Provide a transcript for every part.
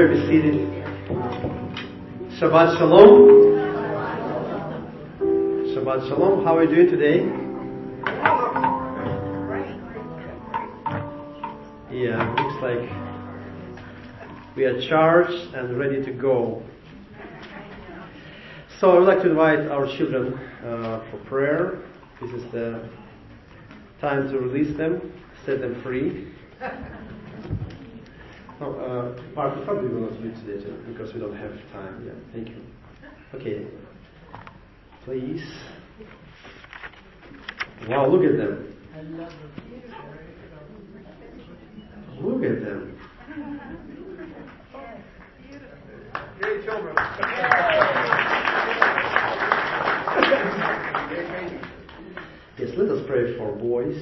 may be seated. Shabbat Shalom. Shabbat Shalom. How are you doing today? Yeah, looks like we are charged and ready to go. So I would like to invite our children uh, for prayer. This is the time to release them, set them free. Oh, uh, Mark, probably will not today too, because we don't have time. Yeah, thank you. Okay, please. Wow, look at them. Look at them. Children. Yes, let us pray for boys,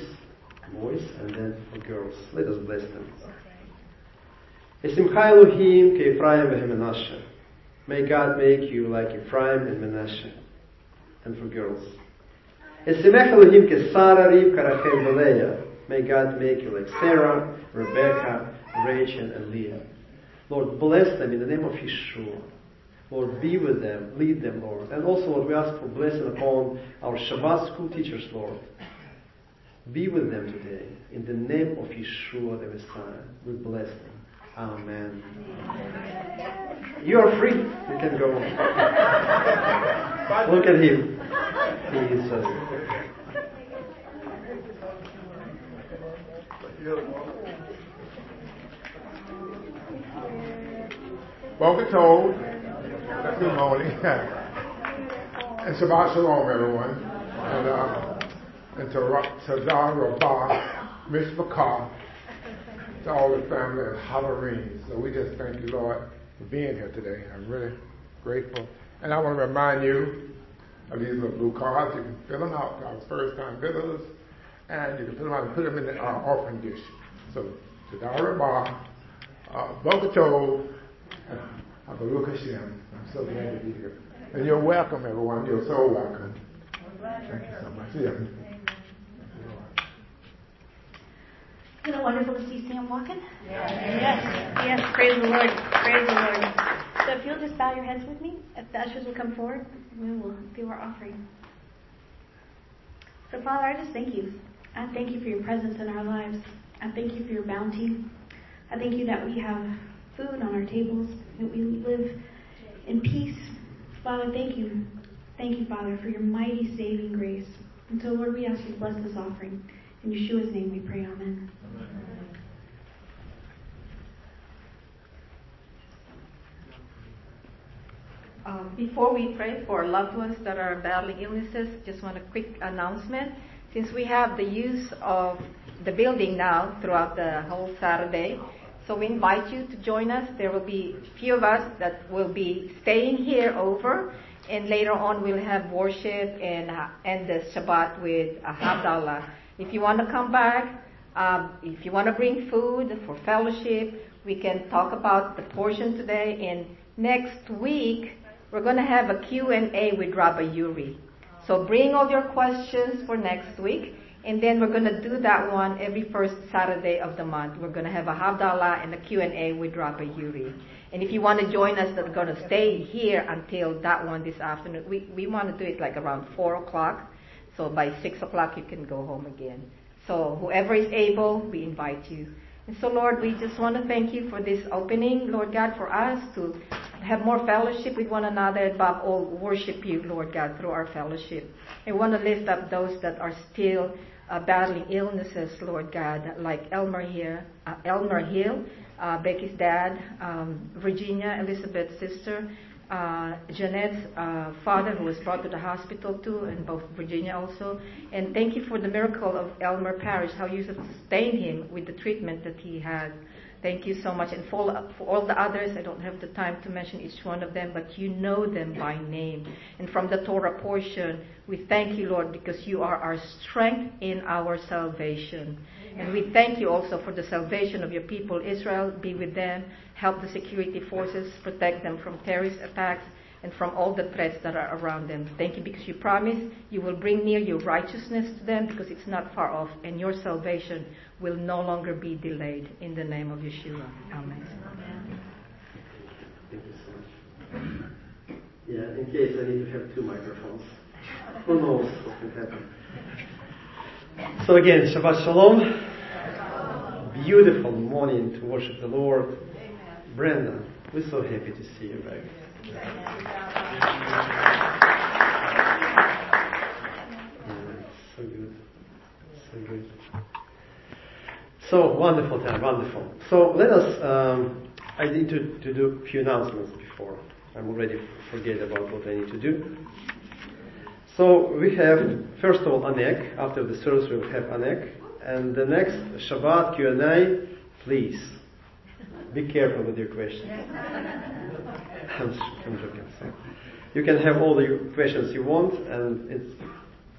boys, and then for girls. Let us bless them. Elohim Ephraim. May God make you like Ephraim and Menashe. And for girls. May God make you like Sarah, Rebecca, Rachel, and Leah. Lord, bless them in the name of Yeshua. Lord, be with them, lead them, Lord. And also, Lord, we ask for blessing upon our Shabbat school teachers, Lord. Be with them today. In the name of Yeshua, the Messiah, we bless them. Amen. You are free. You can go. Look at him. He is uh, Boker Tov. Good morning. and Shabbat Shalom, everyone. And, uh, and to Tazar Rabbah, Miss McCall, all the family of Halloween. So we just thank you, Lord, for being here today. I'm really grateful. And I want to remind you of these little blue cards. You can fill them out to our first time visitors. And you can fill them out and put them in the uh, offering dish. So, Tazar Rabbah, uh, Baruch Hashem. I'm so glad to be here. And you're welcome, everyone. You're so welcome. Thank you so much. Yeah. Isn't it wonderful to see Sam walking? Yes. Yes. Yes. Praise the Lord. Praise the Lord. So if you'll just bow your heads with me, if the ushers will come forward, we will do our offering. So Father, I just thank you. I thank you for your presence in our lives. I thank you for your bounty. I thank you that we have food on our tables, that we live in peace. Father, thank you. Thank you, Father, for your mighty saving grace. And so, Lord, we ask you to bless this offering. In Yeshua's name we pray, Amen. Amen. Um, before we pray for loved ones that are battling illnesses, just want a quick announcement. Since we have the use of the building now throughout the whole Saturday, so we invite you to join us. There will be a few of us that will be staying here over, and later on we'll have worship and uh, end the Shabbat with a Havdalah. If you want to come back, um, if you want to bring food for fellowship, we can talk about the portion today. And next week we're going to have a Q&A with Rabbi Yuri. So bring all your questions for next week. And then we're going to do that one every first Saturday of the month. We're going to have a Havdalah and a Q&A with Rabbi Yuri. And if you want to join us, we're going to stay here until that one this afternoon. We, we want to do it like around 4 o'clock. So by 6 o'clock you can go home again. So whoever is able, we invite you. And so Lord, we just want to thank you for this opening, Lord God, for us to have more fellowship with one another, and above all, worship you, Lord God, through our fellowship. I want to lift up those that are still uh, battling illnesses, Lord God, like Elmer here, uh, Elmer Hill, uh, Becky's dad, um, Virginia, Elizabeth's sister, uh, Jeanette's uh, father, who was brought to the hospital too, and both Virginia also. And thank you for the miracle of Elmer Parish, how you sustained him with the treatment that he had. Thank you so much. And for, for all the others, I don't have the time to mention each one of them, but you know them by name. And from the Torah portion, we thank you, Lord, because you are our strength in our salvation. And we thank you also for the salvation of your people, Israel. Be with them. Help the security forces, protect them from terrorist attacks and from all the threats that are around them. Thank you because you promise you will bring near your righteousness to them because it's not far off, and your salvation will no longer be delayed. In the name of Yeshua. Amen. Thank you so much. Yeah, in case I need to have two microphones. Who knows what can happen. So again, Shabbat Shalom. Beautiful morning to worship the Lord. Brenda, we're so happy to see you back. Yeah, so good. So good. So wonderful time, wonderful. So let us, um, I need to, to do a few announcements before. I'm already forget about what I need to do. So we have, first of all, Oneg. After the service we'll have Oneg. And the next Shabbat Q&A, please, be careful with your questions. I'm joking. So you can have all the questions you want and it's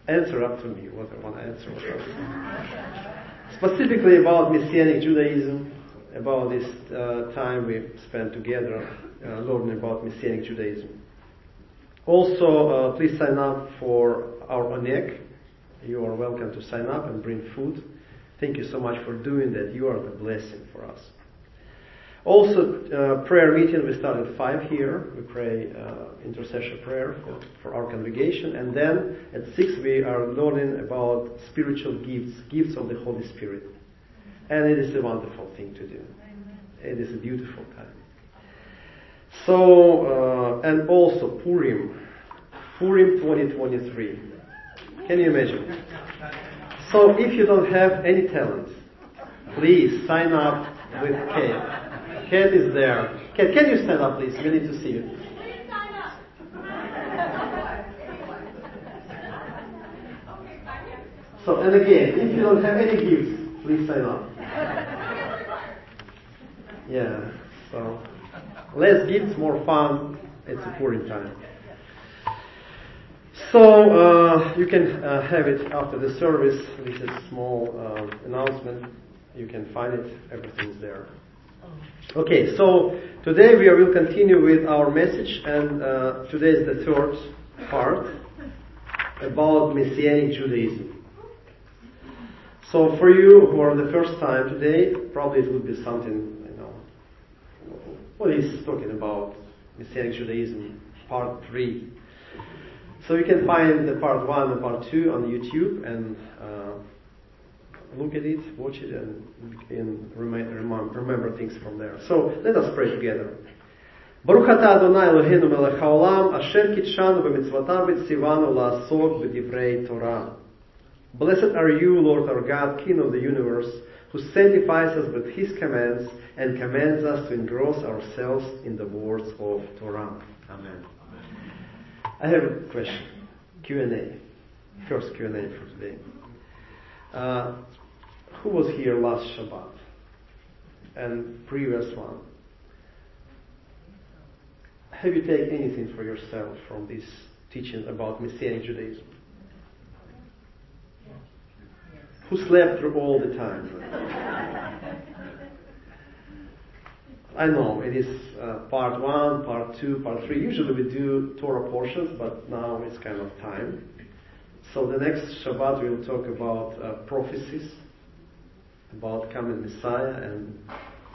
answer up to me what I want to answer. Specifically about Messianic Judaism, about this uh, time we spent together uh, learning about Messianic Judaism. Also, uh, please sign up for our Oneg. You are welcome to sign up and bring food. Thank you so much for doing that. You are the blessing for us. Also, uh, prayer meeting, we start at 5 here. We pray uh, intercession prayer for, for our congregation. And then at 6 we are learning about spiritual gifts, gifts of the Holy Spirit. And it is a wonderful thing to do. It is a beautiful time. So, uh, and also Purim. Purim 2023. Can you imagine? So if you don't have any talents, please sign up with Kate. Kate is there. Kate, can you stand up, please? We need to see you. So, and again, if you don't have any gifts, please sign up. Yeah, so less gifts, more fun. It's a Purim time. So uh, you can uh, have it after the service. This is a small uh, announcement. You can find it. Everything's there. Okay, so today we will continue with our message, and uh, today is the third part about Messianic Judaism. So for you who are the first time today, probably it would be something, you know, what he's talking about, Messianic Judaism, part three. So you can find the part one and part two on YouTube and uh, look at it, watch it, and, and remember, remember things from there. So let us pray together. ברוך אתה אדוני אלוהינו מלך העולם, אשר קידשנו במצוותיו וציוונו לעסוק בדברי תורה. Blessed are you, Lord our God, King of the universe, who sanctifies us with his commands and commands us to engross ourselves in the words of Torah. Amen. I have a question. Q&A. First Q&A for today. Uh, who was here last Shabbat and previous one? Have you taken anything for yourself from this teaching about Messianic Judaism? Who slept through all the time? I know it is uh, part one, part two, part three. Usually we do Torah portions, but now it's kind of time. So the next Shabbat we'll talk about uh, prophecies about coming Messiah and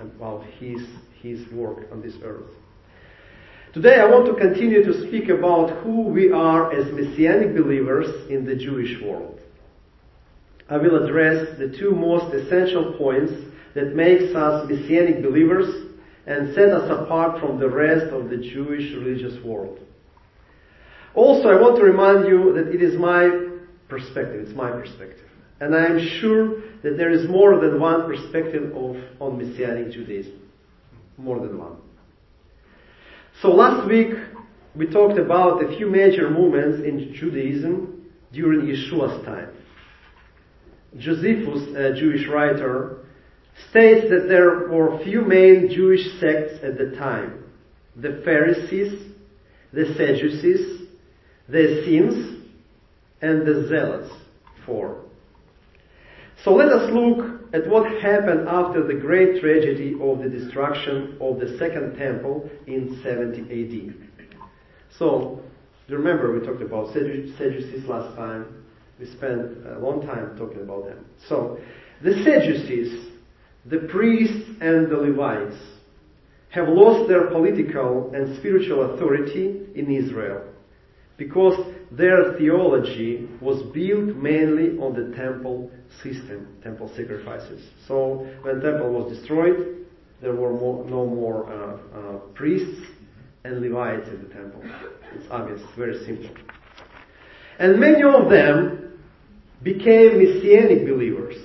about his, his work on this earth. Today I want to continue to speak about who we are as Messianic believers in the Jewish world. I will address the two most essential points that makes us Messianic believers and set us apart from the rest of the Jewish religious world. Also, I want to remind you that it is my perspective, it's my perspective. And I am sure that there is more than one perspective of, on Messianic Judaism. More than one. So last week we talked about a few major movements in Judaism during Yeshua's time. Josephus, a Jewish writer, states that there were a few main Jewish sects at the time. The Pharisees, the Sadducees, the Essenes, and the Zealots. Four. So let us look at what happened after the great tragedy of the destruction of the second temple in 70 AD. So, remember we talked about Sadducees last time. We spent a long time talking about them. So, the Sadducees, the priests and the Levites, have lost their political and spiritual authority in Israel because their theology was built mainly on the temple system, temple sacrifices. So when temple was destroyed, there were more, no more uh, uh, priests and Levites in the temple. It's obvious, very simple. And many of them became messianic believers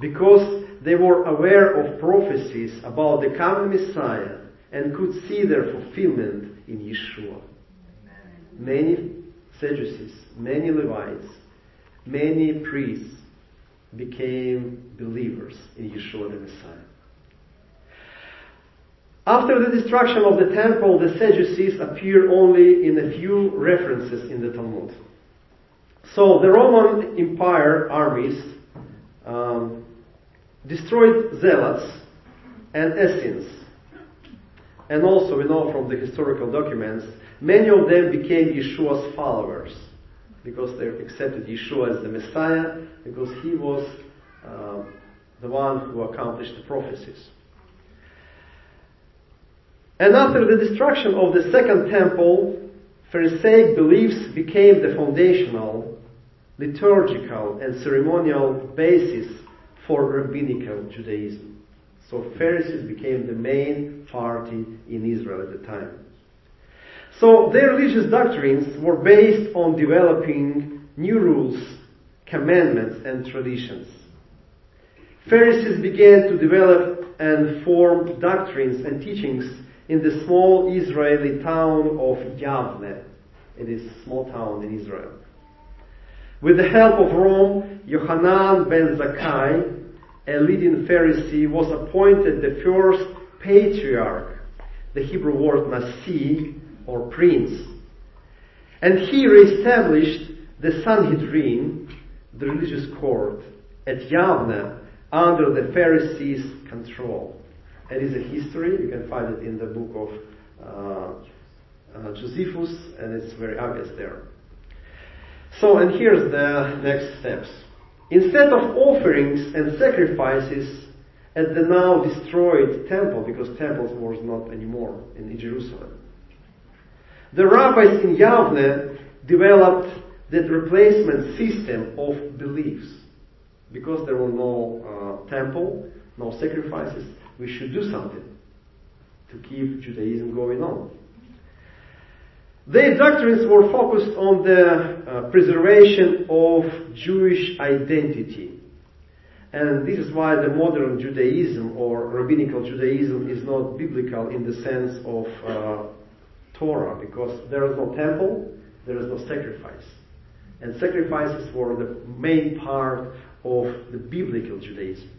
because they were aware of prophecies about the coming Messiah and could see their fulfillment in Yeshua. Many Sadducees, many Levites, many priests became believers in Yeshua the Messiah. After the destruction of the temple, the Sadducees appear only in a few references in the Talmud. So the Roman Empire armies um, destroyed Zealots and Essenes. And also we know from the historical documents, many of them became Yeshua's followers because they accepted Yeshua as the Messiah because he was uh, the one who accomplished the prophecies. And after the destruction of the second temple, Pharisaic beliefs became the foundational, liturgical, and ceremonial basis for rabbinical Judaism. So Pharisees became the main party in Israel at the time. So their religious doctrines were based on developing new rules, commandments, and traditions. Pharisees began to develop and form doctrines and teachings in the small Israeli town of Yavne. It is a small town in Israel. With the help of Rome, Yohanan ben Zakkai, a leading Pharisee, was appointed the first patriarch, the Hebrew word nasi, or prince. And he reestablished the Sanhedrin, the religious court, at Yavne under the Pharisees' control. It is a history. You can find it in the book of uh, uh, Josephus, and it's very obvious there. So, and here's the next steps. Instead of offerings and sacrifices at the now destroyed temple, because temples was not anymore in Jerusalem, the rabbis in Yavne developed that replacement system of beliefs. Because there were no uh, temple, no sacrifices, we should do something to keep Judaism going on. Their doctrines were focused on the uh, preservation of Jewish identity. And this is why the modern Judaism or rabbinical Judaism is not biblical in the sense of uh, Torah, because there is no temple, there is no sacrifice. And sacrifices were the main part of the biblical Judaism.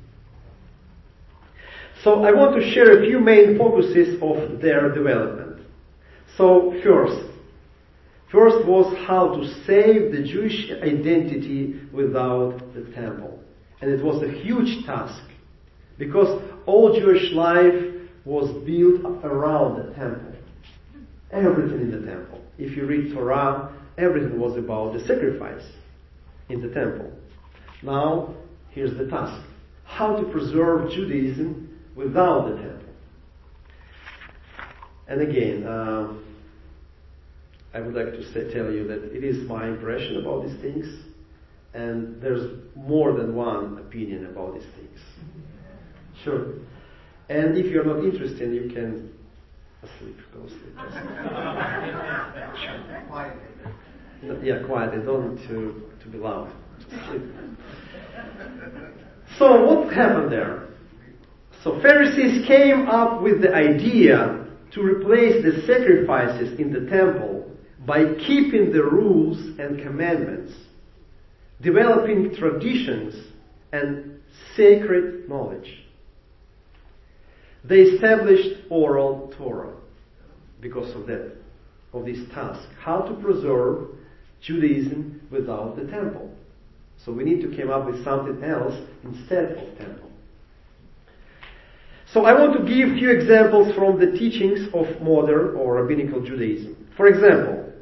So I want to share a few main focuses of their development. So first, first was how to save the Jewish identity without the temple. And it was a huge task because all Jewish life was built around the temple. Everything in the temple. If you read Torah, everything was about the sacrifice in the temple. Now, here's the task. How to preserve Judaism without the temple. And again, uh, I would like to say, tell you that it is my impression about these things, and there's more than one opinion about these things. Sure. And if you're not interested, you can asleep, go asleep. yeah, quietly. Don't need to, to be loud. So what happened there? So Pharisees came up with the idea to replace the sacrifices in the temple by keeping the rules and commandments, developing traditions and sacred knowledge. They established oral Torah because of that, of this task. How to preserve Judaism without the temple. So we need to come up with something else instead of temple. So I want to give a few examples from the teachings of modern or rabbinical Judaism. For example,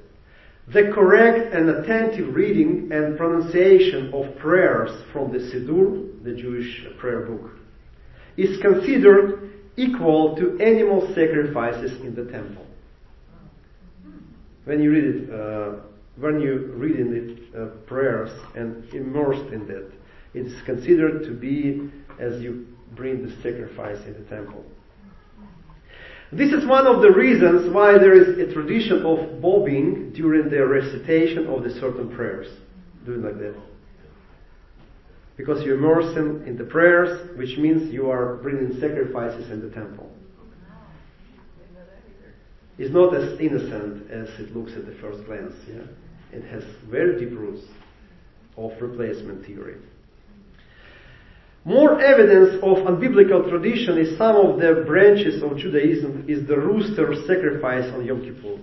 the correct and attentive reading and pronunciation of prayers from the Siddur, the Jewish prayer book, is considered equal to animal sacrifices in the temple. When you read it, uh, when you read in the uh, prayers and immersed in that, it's considered to be as you bring the sacrifice in the temple. This is one of the reasons why there is a tradition of bobbing during the recitation of the certain prayers. Doing like that. Because you immerse him in the prayers, which means you are bringing sacrifices in the temple. It's not as innocent as it looks at the first glance, yeah? It has very deep roots of replacement theory. More evidence of unbiblical tradition is some of the branches of Judaism is the rooster sacrifice on Yom Kippur.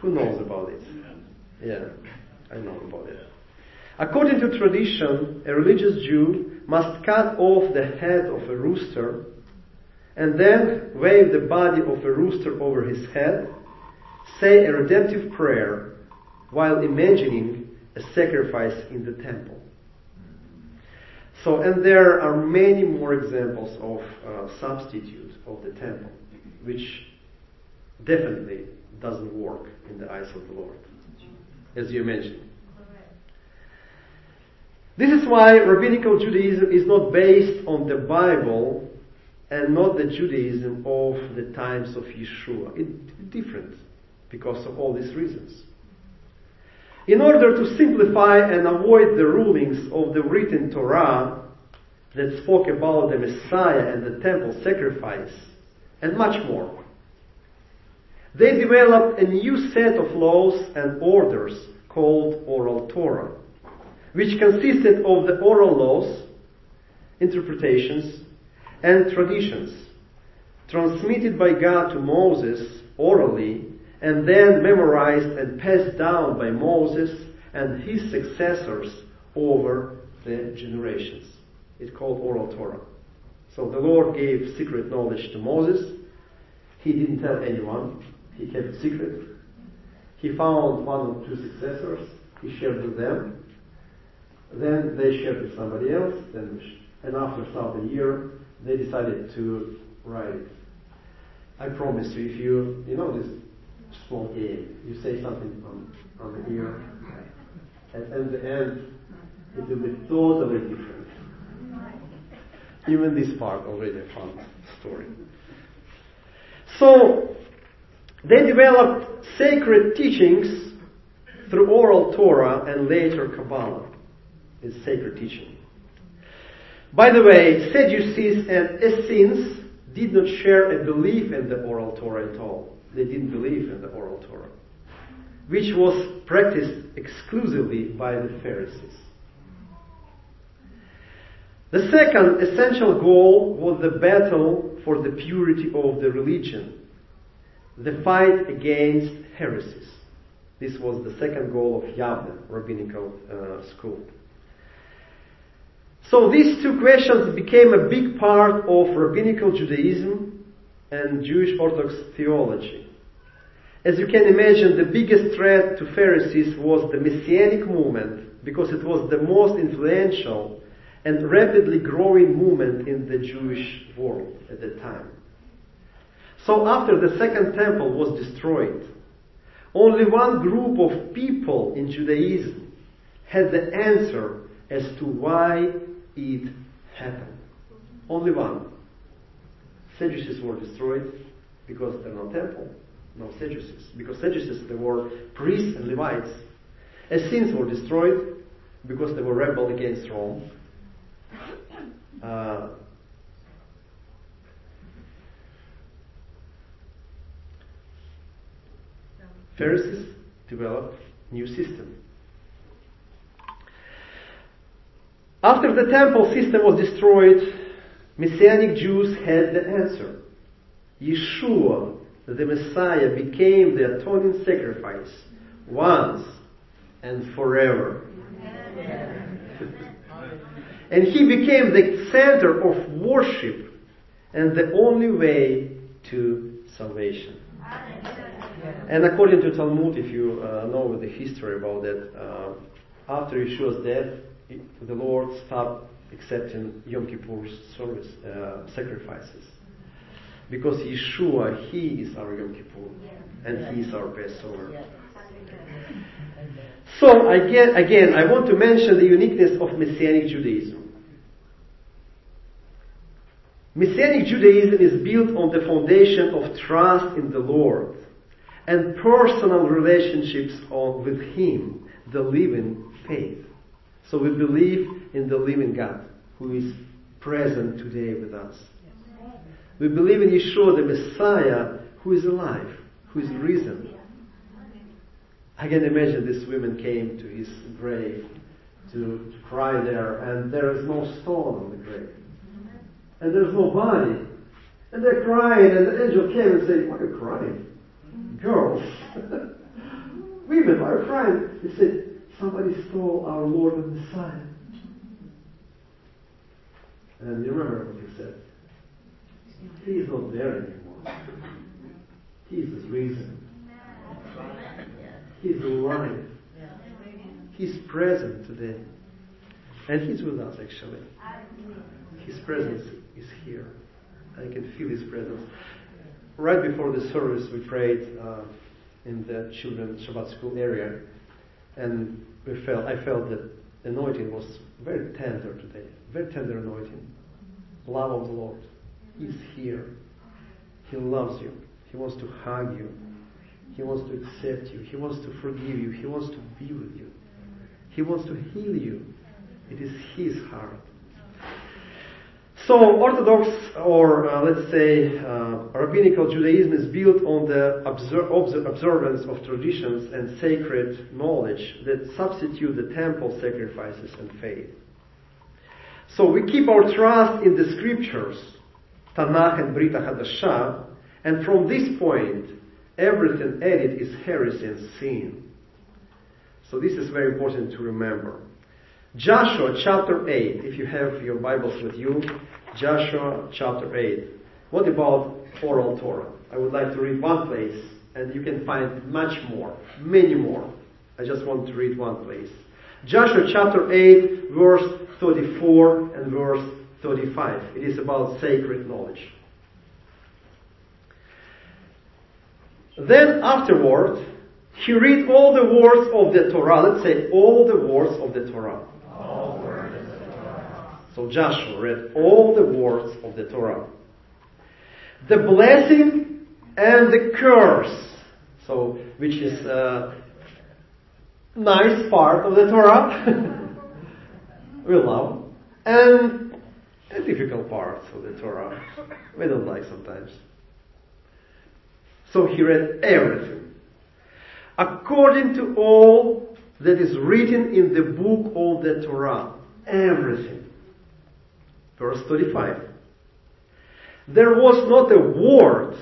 Who knows about it? Yeah, I know about it. According to tradition, a religious Jew must cut off the head of a rooster and then wave the body of a rooster over his head, say a redemptive prayer while imagining a sacrifice in the temple. So, and there are many more examples of uh, substitute of the temple, which definitely doesn't work in the eyes of the Lord, as you mentioned. This is why rabbinical Judaism is not based on the Bible and not the Judaism of the times of Yeshua. It's different because of all these reasons. In order to simplify and avoid the rulings of the written Torah that spoke about the Messiah and the temple sacrifice, and much more, they developed a new set of laws and orders called Oral Torah, which consisted of the oral laws, interpretations, and traditions transmitted by God to Moses orally and then memorized and passed down by Moses and his successors over the generations. It's called oral Torah. So the Lord gave secret knowledge to Moses. He didn't tell anyone. He kept it secret. He found one or two successors. He shared with them. Then they shared with somebody else. Then, and after about a year, they decided to write it. I promise you, if you, you know this small game. You say something from, from here, and at the end, it will be totally different. Even this part already a fun story. So, they developed sacred teachings through oral Torah and later Kabbalah. Is sacred teaching. By the way, Sadducees and Essenes did not share a belief in the oral Torah at all they didn't believe in the oral Torah, which was practiced exclusively by the Pharisees. The second essential goal was the battle for the purity of the religion, the fight against heresies. This was the second goal of Yavne, rabbinical uh, school. So these two questions became a big part of rabbinical Judaism and Jewish Orthodox theology. As you can imagine, the biggest threat to Pharisees was the Messianic movement because it was the most influential and rapidly growing movement in the Jewish world at that time. So after the second temple was destroyed, only one group of people in Judaism had the answer as to why it happened. Only one. Sadducees were destroyed because there no temple no Sadducees, because Sadducees they were priests and Levites. Essenes were destroyed because they were rebel against Rome. Uh, Pharisees developed new system. After the temple system was destroyed, Messianic Jews had the answer. Yeshua the Messiah became the atoning sacrifice once and forever. and he became the center of worship and the only way to salvation. And according to Talmud, if you uh, know the history about that, uh, after Yeshua's death, the Lord stopped accepting Yom Kippur's service uh, sacrifices Because Yeshua, He is our Yom Kippur. And He is our Passover. So again, again, I want to mention the uniqueness of Messianic Judaism. Messianic Judaism is built on the foundation of trust in the Lord and personal relationships with Him, the living faith. So we believe in the living God who is present today with us. We believe in Yeshua, the Messiah, who is alive, who is risen. I can imagine this woman came to his grave to cry there, and there is no stone on the grave. And there's no body. And they're crying, and the angel came and said, Why are you crying? Girls. Women, are you crying? He said, Somebody stole our Lord and Messiah. And you remember what he said. He is not there anymore. He is risen. He's alive. He's present today. And He's with us actually. His presence is here. I can feel His presence. Right before the service, we prayed uh, in the children's Shabbat school area, and we felt I felt that anointing was very tender today, very tender anointing. Love of the Lord. He's here. He loves you. He wants to hug you. He wants to accept you. He wants to forgive you. He wants to be with you. He wants to heal you. It is His heart. So, Orthodox, or uh, let's say uh, rabbinical Judaism is built on the obser- observance of traditions and sacred knowledge that substitute the temple sacrifices and faith. So we keep our trust in the scriptures, Tanakh and Brit Hadashah, and from this point, everything added is heresy and sin. So this is very important to remember. Joshua chapter 8, if you have your Bibles with you, Joshua chapter 8. What about oral Torah? I would like to read one place, and you can find much more, many more. I just want to read one place. Joshua chapter 8, verse 34 and verse 35. It is about sacred knowledge. Then afterward, he read all the words of the Torah. Let's say all the words of the Torah. So Joshua read all the words of the Torah. The blessing and the curse. So, which is a nice part of the Torah. we love. And a difficult part of the Torah. We don't like sometimes. So he read everything. According to all that is written in the book of the Torah. Everything. Verse 35. There was not a word.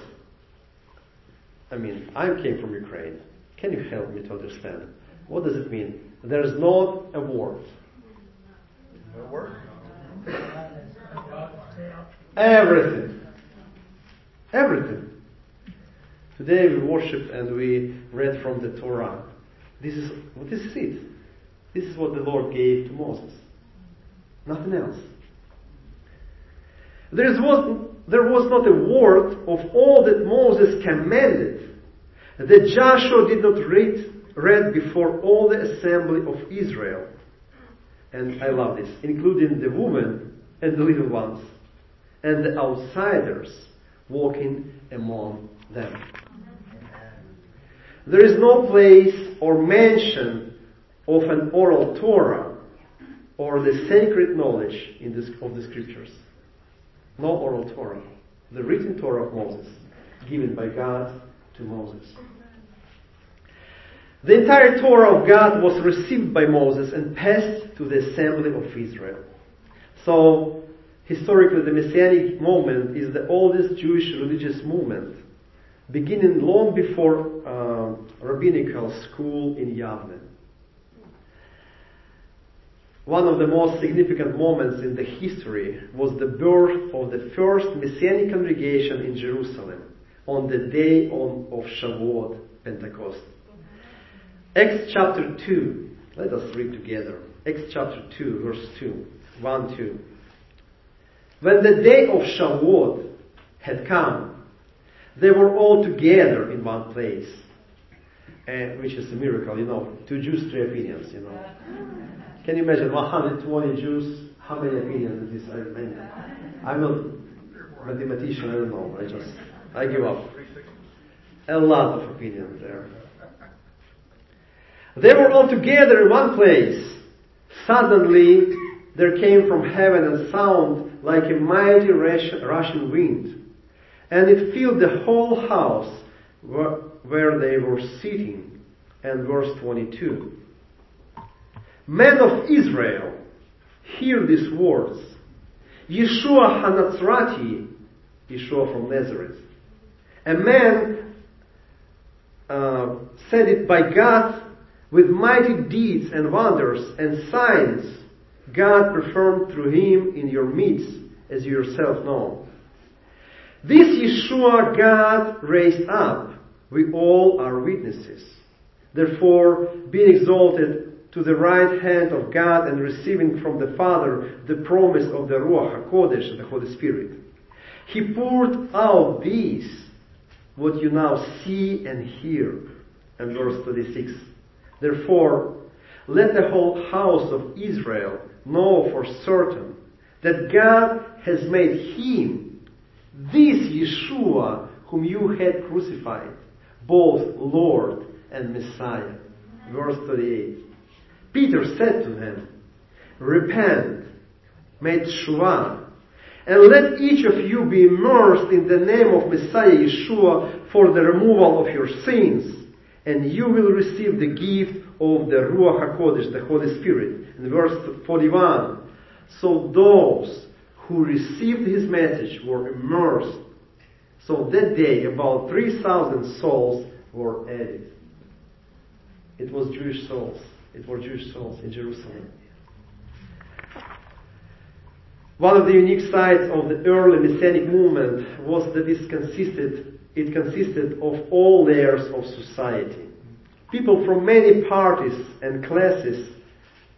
I mean, I came from Ukraine. Can you help me to understand? What does it mean? There's not a word. No word? Everything. Everything. Today we worship and we read from the Torah. This is this is it. This is what the Lord gave to Moses. Nothing else. There, is, was, there was not a word of all that Moses commanded that Joshua did not read, read before all the assembly of Israel. And I love this, including the women and the little ones, and the outsiders walking among them. There is no place or mention of an oral Torah or the sacred knowledge in this, of the scriptures. No oral Torah. The written Torah of Moses, given by God to Moses. The entire Torah of God was received by Moses and passed to the assembly of Israel. So, historically, the Messianic movement is the oldest Jewish religious movement, beginning long before uh, rabbinical school in Yavne. One of the most significant moments in the history was the birth of the first Messianic congregation in Jerusalem on the day of Shavuot, Pentecost. Acts chapter 2. Let us read together. Acts chapter 2, verse 2. 1, 2. When the day of Shavuot had come, They were all together in one place. And, which is a miracle, you know. Two Jews, three opinions, you know. Can you imagine 120 Jews? How many opinions is this? I mean, I'm not a mathematician, I don't know. I just, I give up. A lot of opinions there. They were all together in one place. Suddenly, there came from heaven a sound like a mighty rushing wind, and it filled the whole house where they were sitting. And verse 22. Men of Israel, hear these words. Yeshua Hanatzrati, Yeshua from Nazareth, a man uh, said it by God with mighty deeds and wonders and signs God performed through him in your midst, as you yourself know. This Yeshua God raised up, we all are witnesses. Therefore, being exalted to the right hand of God and receiving from the Father the promise of the Ruach HaKodesh, the Holy Spirit, He poured out these, what you now see and hear. And verse 36. Therefore, let the whole house of Israel know for certain that God has made him, this Yeshua, whom you had crucified, both Lord and Messiah. Verse 38. Peter said to them, Repent, make Shua, and let each of you be immersed in the name of Messiah Yeshua for the removal of your sins and you will receive the gift of the Ruach HaKodesh, the Holy Spirit. In verse 41, so those who received his message were immersed. So that day, about 3,000 souls were added. It was Jewish souls. It were Jewish souls in Jerusalem. One of the unique sides of the early Messianic movement was that it consisted it consisted of all layers of society. People from many parties and classes,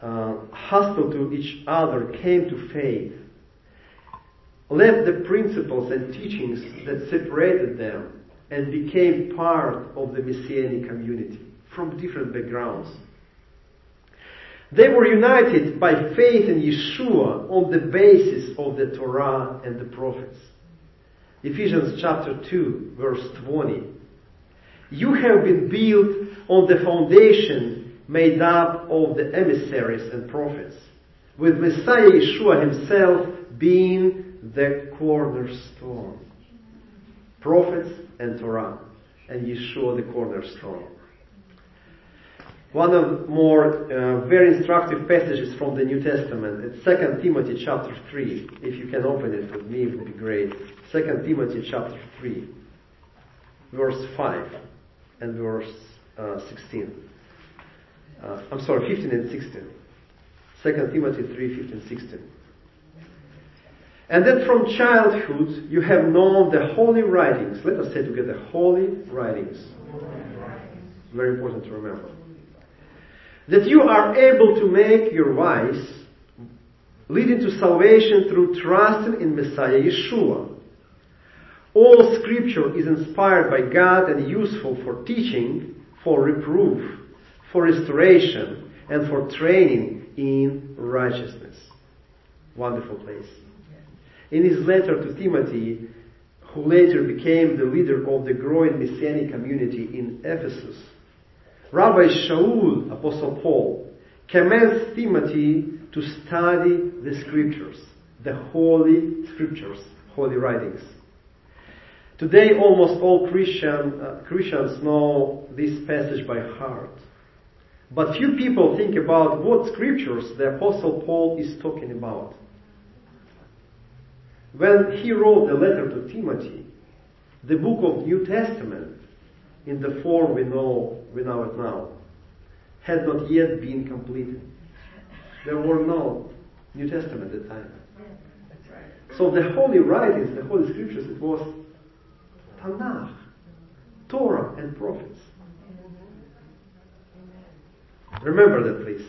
uh, hostile to each other, came to faith, left the principles and teachings that separated them, and became part of the Messianic community from different backgrounds. They were united by faith in Yeshua on the basis of the Torah and the prophets. Ephesians chapter 2 verse 20. You have been built on the foundation made up of the emissaries and prophets, with Messiah Yeshua himself being the cornerstone. Prophets and Torah, and Yeshua the cornerstone. One of more uh, very instructive passages from the New Testament, it's 2 Timothy chapter 3. If you can open it with me, it would be great. 2 Timothy chapter 3, verse 5 and verse uh, 16. Uh, I'm sorry, 15 and 16. 2 Timothy 3, 15, 16. And that from childhood you have known the holy writings. Let us say together, holy writings. Very important to remember that you are able to make your wise, leading to salvation through trusting in Messiah Yeshua. All scripture is inspired by God and useful for teaching, for reproof, for restoration, and for training in righteousness. Wonderful place. In his letter to Timothy, who later became the leader of the growing Messianic community in Ephesus, Rabbi Shaul, Apostle Paul, commands Timothy to study the scriptures, the holy scriptures, holy writings. Today, almost all Christian, uh, Christians know this passage by heart. But few people think about what scriptures the Apostle Paul is talking about. When he wrote the letter to Timothy, the book of New Testament, in the form we know, we know it now, had not yet been completed. There were no New Testament at the time. So the holy writings, the holy scriptures, it was Tanakh, Torah, and prophets. Remember that, please.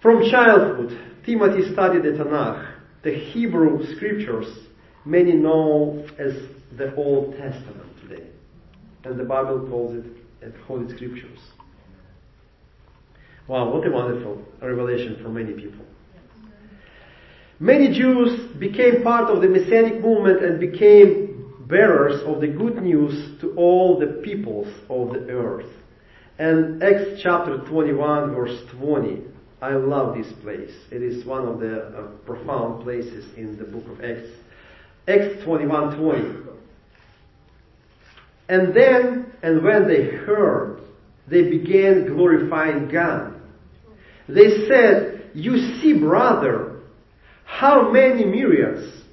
From childhood, Timothy studied the Tanakh, the Hebrew scriptures, many know as the Old Testament And the Bible calls it the Holy Scriptures. Wow, what a wonderful revelation for many people. Many Jews became part of the Messianic movement and became bearers of the good news to all the peoples of the earth. And Acts chapter 21 verse 20. I love this place. It is one of the uh, profound places in the book of Acts. Acts 21:20. And then, and when they heard, they began glorifying God. They said, You see, brother, how many myriads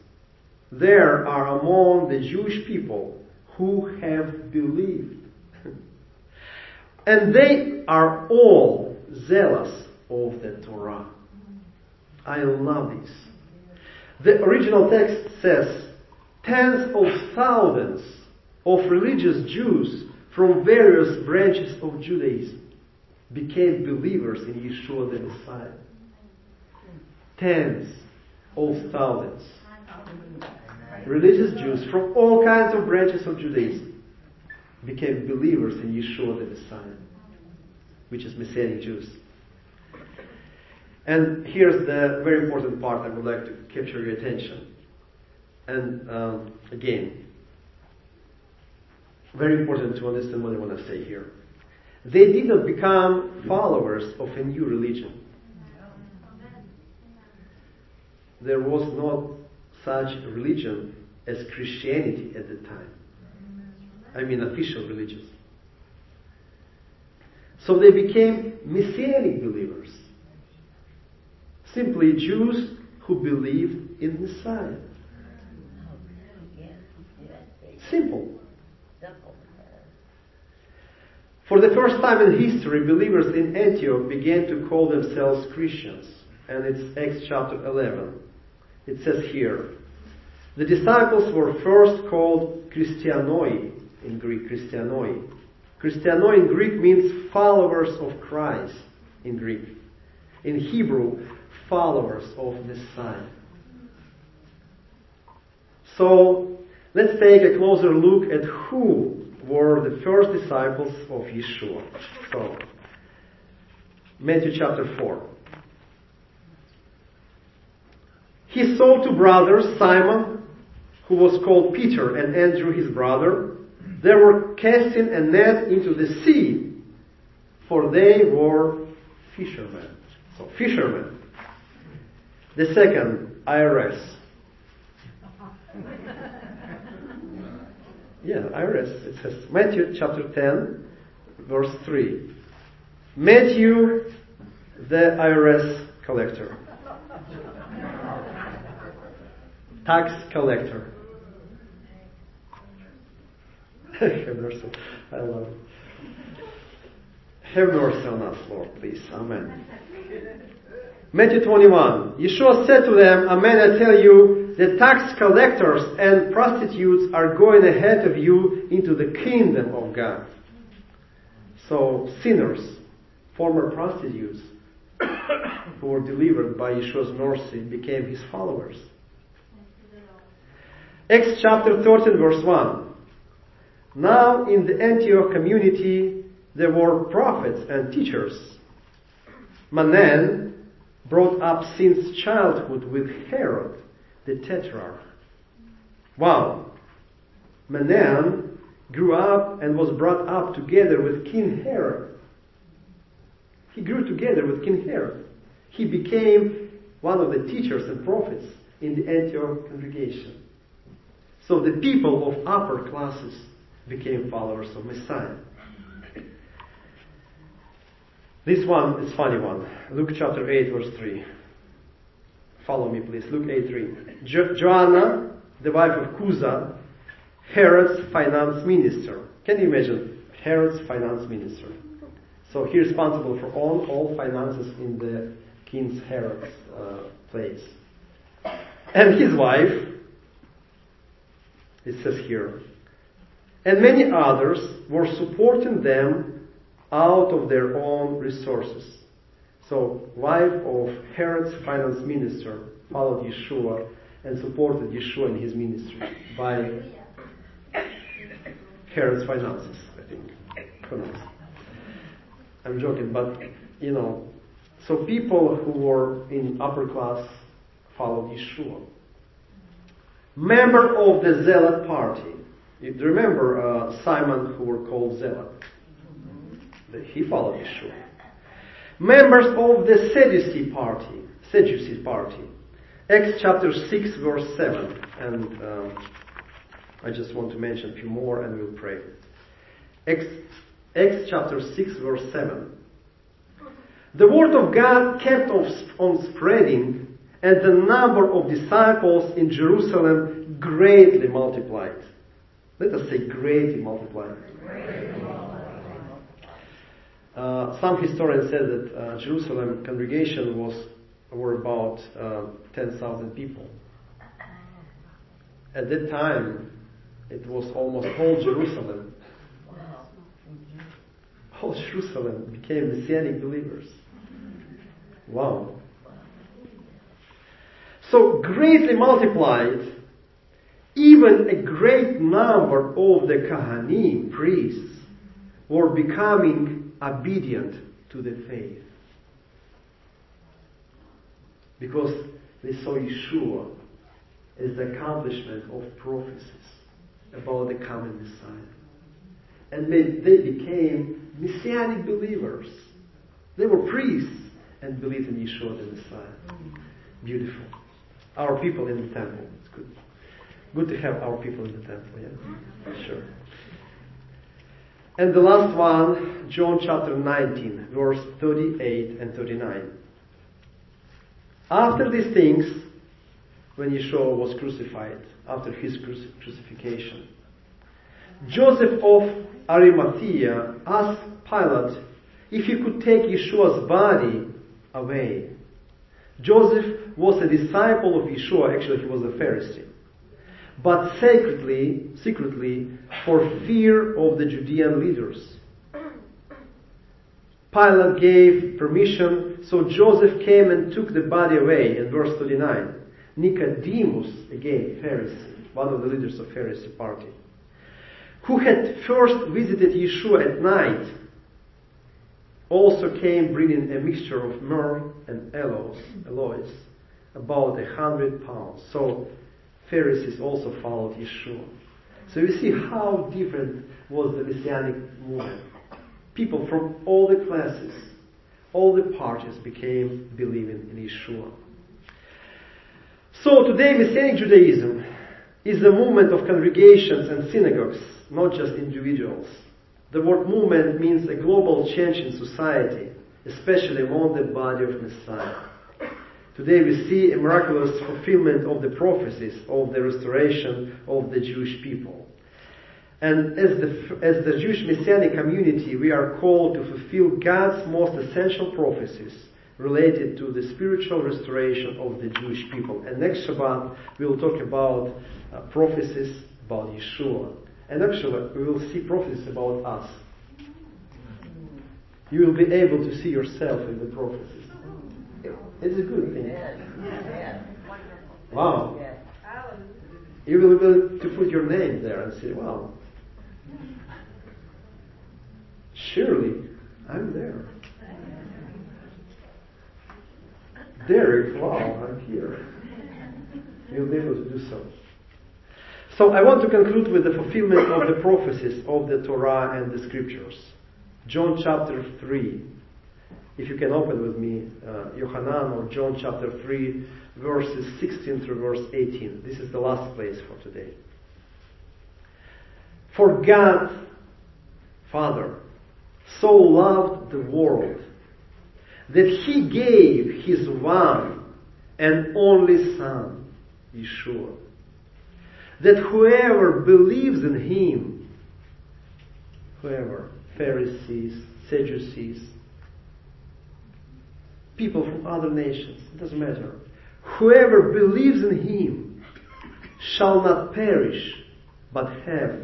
there are among the Jewish people who have believed. and they are all zealous of the Torah. I love this. The original text says, tens of thousands of religious Jews from various branches of Judaism became believers in Yeshua the Messiah. Tens of thousands. Religious Jews from all kinds of branches of Judaism became believers in Yeshua the Messiah, which is Messianic Jews. And here's the very important part I would like to capture your attention. And um, again, very important to understand what I want to say here. They did not become followers of a new religion. There was not such religion as Christianity at the time. I mean, official religions. So they became Messianic believers. Simply Jews who believed in Messiah. Simple. For the first time in history, believers in Antioch began to call themselves Christians. And it's Acts chapter 11. It says here, the disciples were first called Christianoi in Greek, Christianoi. Christianoi in Greek means followers of Christ in Greek. In Hebrew, followers of Messiah. So, let's take a closer look at who were the first disciples of Yeshua. So, Matthew chapter 4. He saw two brothers, Simon, who was called Peter, and Andrew his brother. They were casting a net into the sea, for they were fishermen. So, fishermen. The second, IRS. Yeah, IRS. It says Matthew chapter 10, verse 3. Matthew, the IRS collector. Tax collector. Have mercy. I love it. Have mercy on us, Lord, please. Amen. Matthew 21. Yeshua said to them, Amen, I tell you, the tax collectors and prostitutes are going ahead of you into the kingdom of God. So, sinners, former prostitutes, who were delivered by Yeshua's mercy, became his followers. Acts chapter 13, verse 1. Now in the Antioch community there were prophets and teachers. Manaen brought up since childhood with Herod, the Tetrarch. Wow. Manaen grew up and was brought up together with King Herod. He grew together with King Herod. He became one of the teachers and prophets in the Antioch congregation. So the people of upper classes became followers of Messiah. This one is funny one. Luke chapter 8 verse 3. Follow me please. Luke 8 3. Jo- Joanna, the wife of Chuza, Herod's finance minister. Can you imagine? Herod's finance minister. So he's responsible for all, all finances in the King's Herod's uh, place. And his wife, it says here, and many others were supporting them out of their own resources. So, wife of Herod's finance minister followed Yeshua, and supported Yeshua in his ministry by Herod's finances, I think. Who knows? I'm joking, but you know, so people who were in upper class followed Yeshua. Member of the Zealot party. You remember uh, Simon, who were called Zealot? He followed Yeshua. Members of the Sadducee party. Sadducee party. Acts chapter 6 verse 7. And uh, I just want to mention a few more and we'll pray. Acts, Acts chapter 6 verse 7. The word of God kept on spreading and the number of disciples in Jerusalem greatly multiplied. Let us say greatly multiplied. Uh, some historians said that uh, Jerusalem congregation was were about uh, 10,000 people. At that time, it was almost whole Jerusalem. Whole Jerusalem became Messianic believers. Wow. So greatly multiplied, even a great number of the Kahanim, priests, were becoming obedient to the faith. Because they saw Yeshua as the accomplishment of prophecies about the coming Messiah. And they, became messianic believers. They were priests and believed in Yeshua the Messiah. Beautiful. Our people in the temple. It's good. Good to have our people in the temple, yeah? Sure. And the last one, John chapter 19, verse 38 and 39. After these things, when Yeshua was crucified, after his crucifixion, Joseph of Arimathea asked Pilate if he could take Yeshua's body away. Joseph was a disciple of Yeshua, actually he was a Pharisee. But secretly, secretly, for fear of the Judean leaders. Pilate gave permission, so Joseph came and took the body away in verse 39. Nicodemus, again, Pharisee, one of the leaders of the Pharisee party, who had first visited Yeshua at night, also came bringing a mixture of myrrh and aloes, aloes about a hundred pounds. So Pharisees also followed Yeshua. So you see how different was the Messianic movement. People from all the classes, all the parties became believing in Yeshua. So today Messianic Judaism is a movement of congregations and synagogues, not just individuals. The word movement means a global change in society, especially among the body of Messiah. Today we see a miraculous fulfillment of the prophecies of the restoration of the Jewish people. And as the, as the Jewish Messianic community, we are called to fulfill God's most essential prophecies related to the spiritual restoration of the Jewish people. And next Shabbat, we will talk about uh, prophecies about Yeshua. And actually, we will see prophecies about us. You will be able to see yourself in the prophecies. It's a good thing. Wow. You will be able to put your name there and say, wow, surely I'm there. Derek, wow, I'm here. You'll be able to do so. So I want to conclude with the fulfillment of the prophecies of the Torah and the scriptures. John chapter 3. If you can open with me, uh, Yohanan or John chapter 3, verses 16 through verse 18. This is the last place for today. For God, Father, so loved the world that he gave his one and only Son, Yeshua, that whoever believes in him, whoever, Pharisees, Sadducees, people from other nations, it doesn't matter, whoever believes in him shall not perish, but have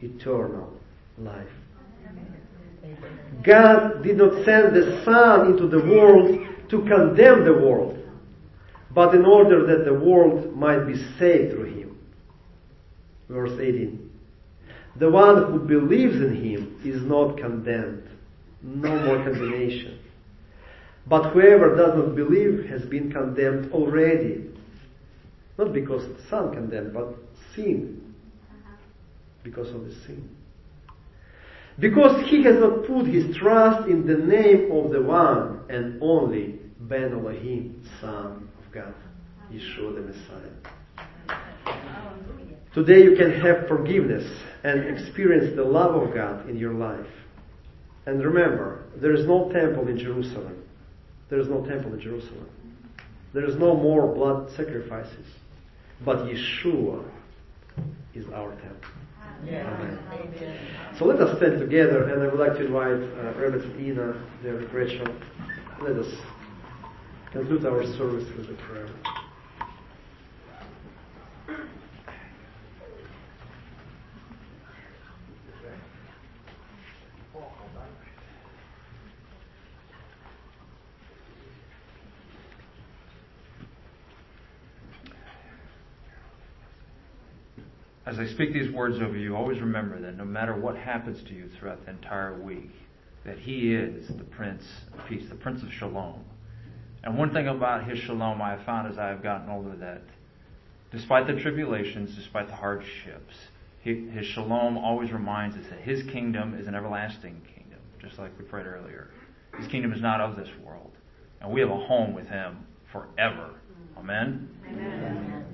eternal life. God did not send the Son into the world to condemn the world, but in order that the world might be saved through him. Verse 18. The one who believes in him is not condemned. No more condemnation. But whoever does not believe has been condemned already. Not because Son condemned, but sin. Because of the sin. Because he has not put his trust in the name of the one and only Ben Elohim, Son of God, Yeshua the Messiah. Today you can have forgiveness and experience the love of God in your life. And remember, there is no temple in Jerusalem. There is no temple in Jerusalem. There is no more blood sacrifices. But Yeshua is our temple. Amen. So let us stand together, and I would like to invite uh, Reverend Ina, Derek Rachel. Let us conclude our service with a prayer. As I speak these words over you, always remember that no matter what happens to you throughout the entire week, that He is the Prince of Peace, the Prince of Shalom. And one thing about His Shalom I have found as I have gotten older that despite the tribulations, despite the hardships, His Shalom always reminds us that His kingdom is an everlasting kingdom, just like we prayed earlier. His kingdom is not of this world. And we have a home with Him forever. Amen? Amen.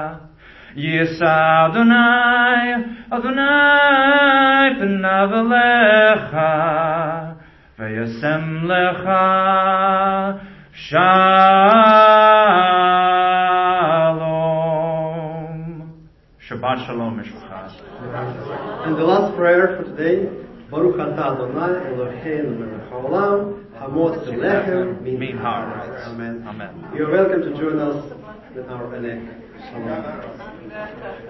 Yisa Adonai, Adonai panav alecha, v'yasem lecha shalom. Shabbat shalom, Mishpachas. And the last prayer for today, Baruch atah Adonai Eloheinu melech haolam, hamot lechem min haaretz. Amen. Amen. You are welcome to join us in our Oneg. ありがとうございます。